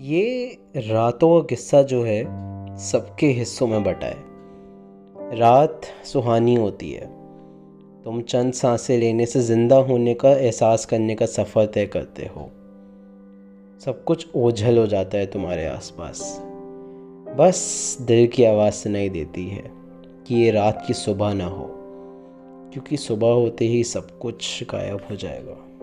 ये रातों का किस्सा जो है, सबके हिस्सों में बटा है। रात सुहानी होती है। तुम चंद साँसें लेने से ज़िंदा होने का एहसास करने का सफ़र तय करते हो। सब कुछ ओझल हो जाता है तुम्हारे आसपास। बस दिल की आवाज़ सुनाई देती है कि ये रात की सुबह ना हो, क्योंकि सुबह होते ही सब कुछ गायब हो जाएगा।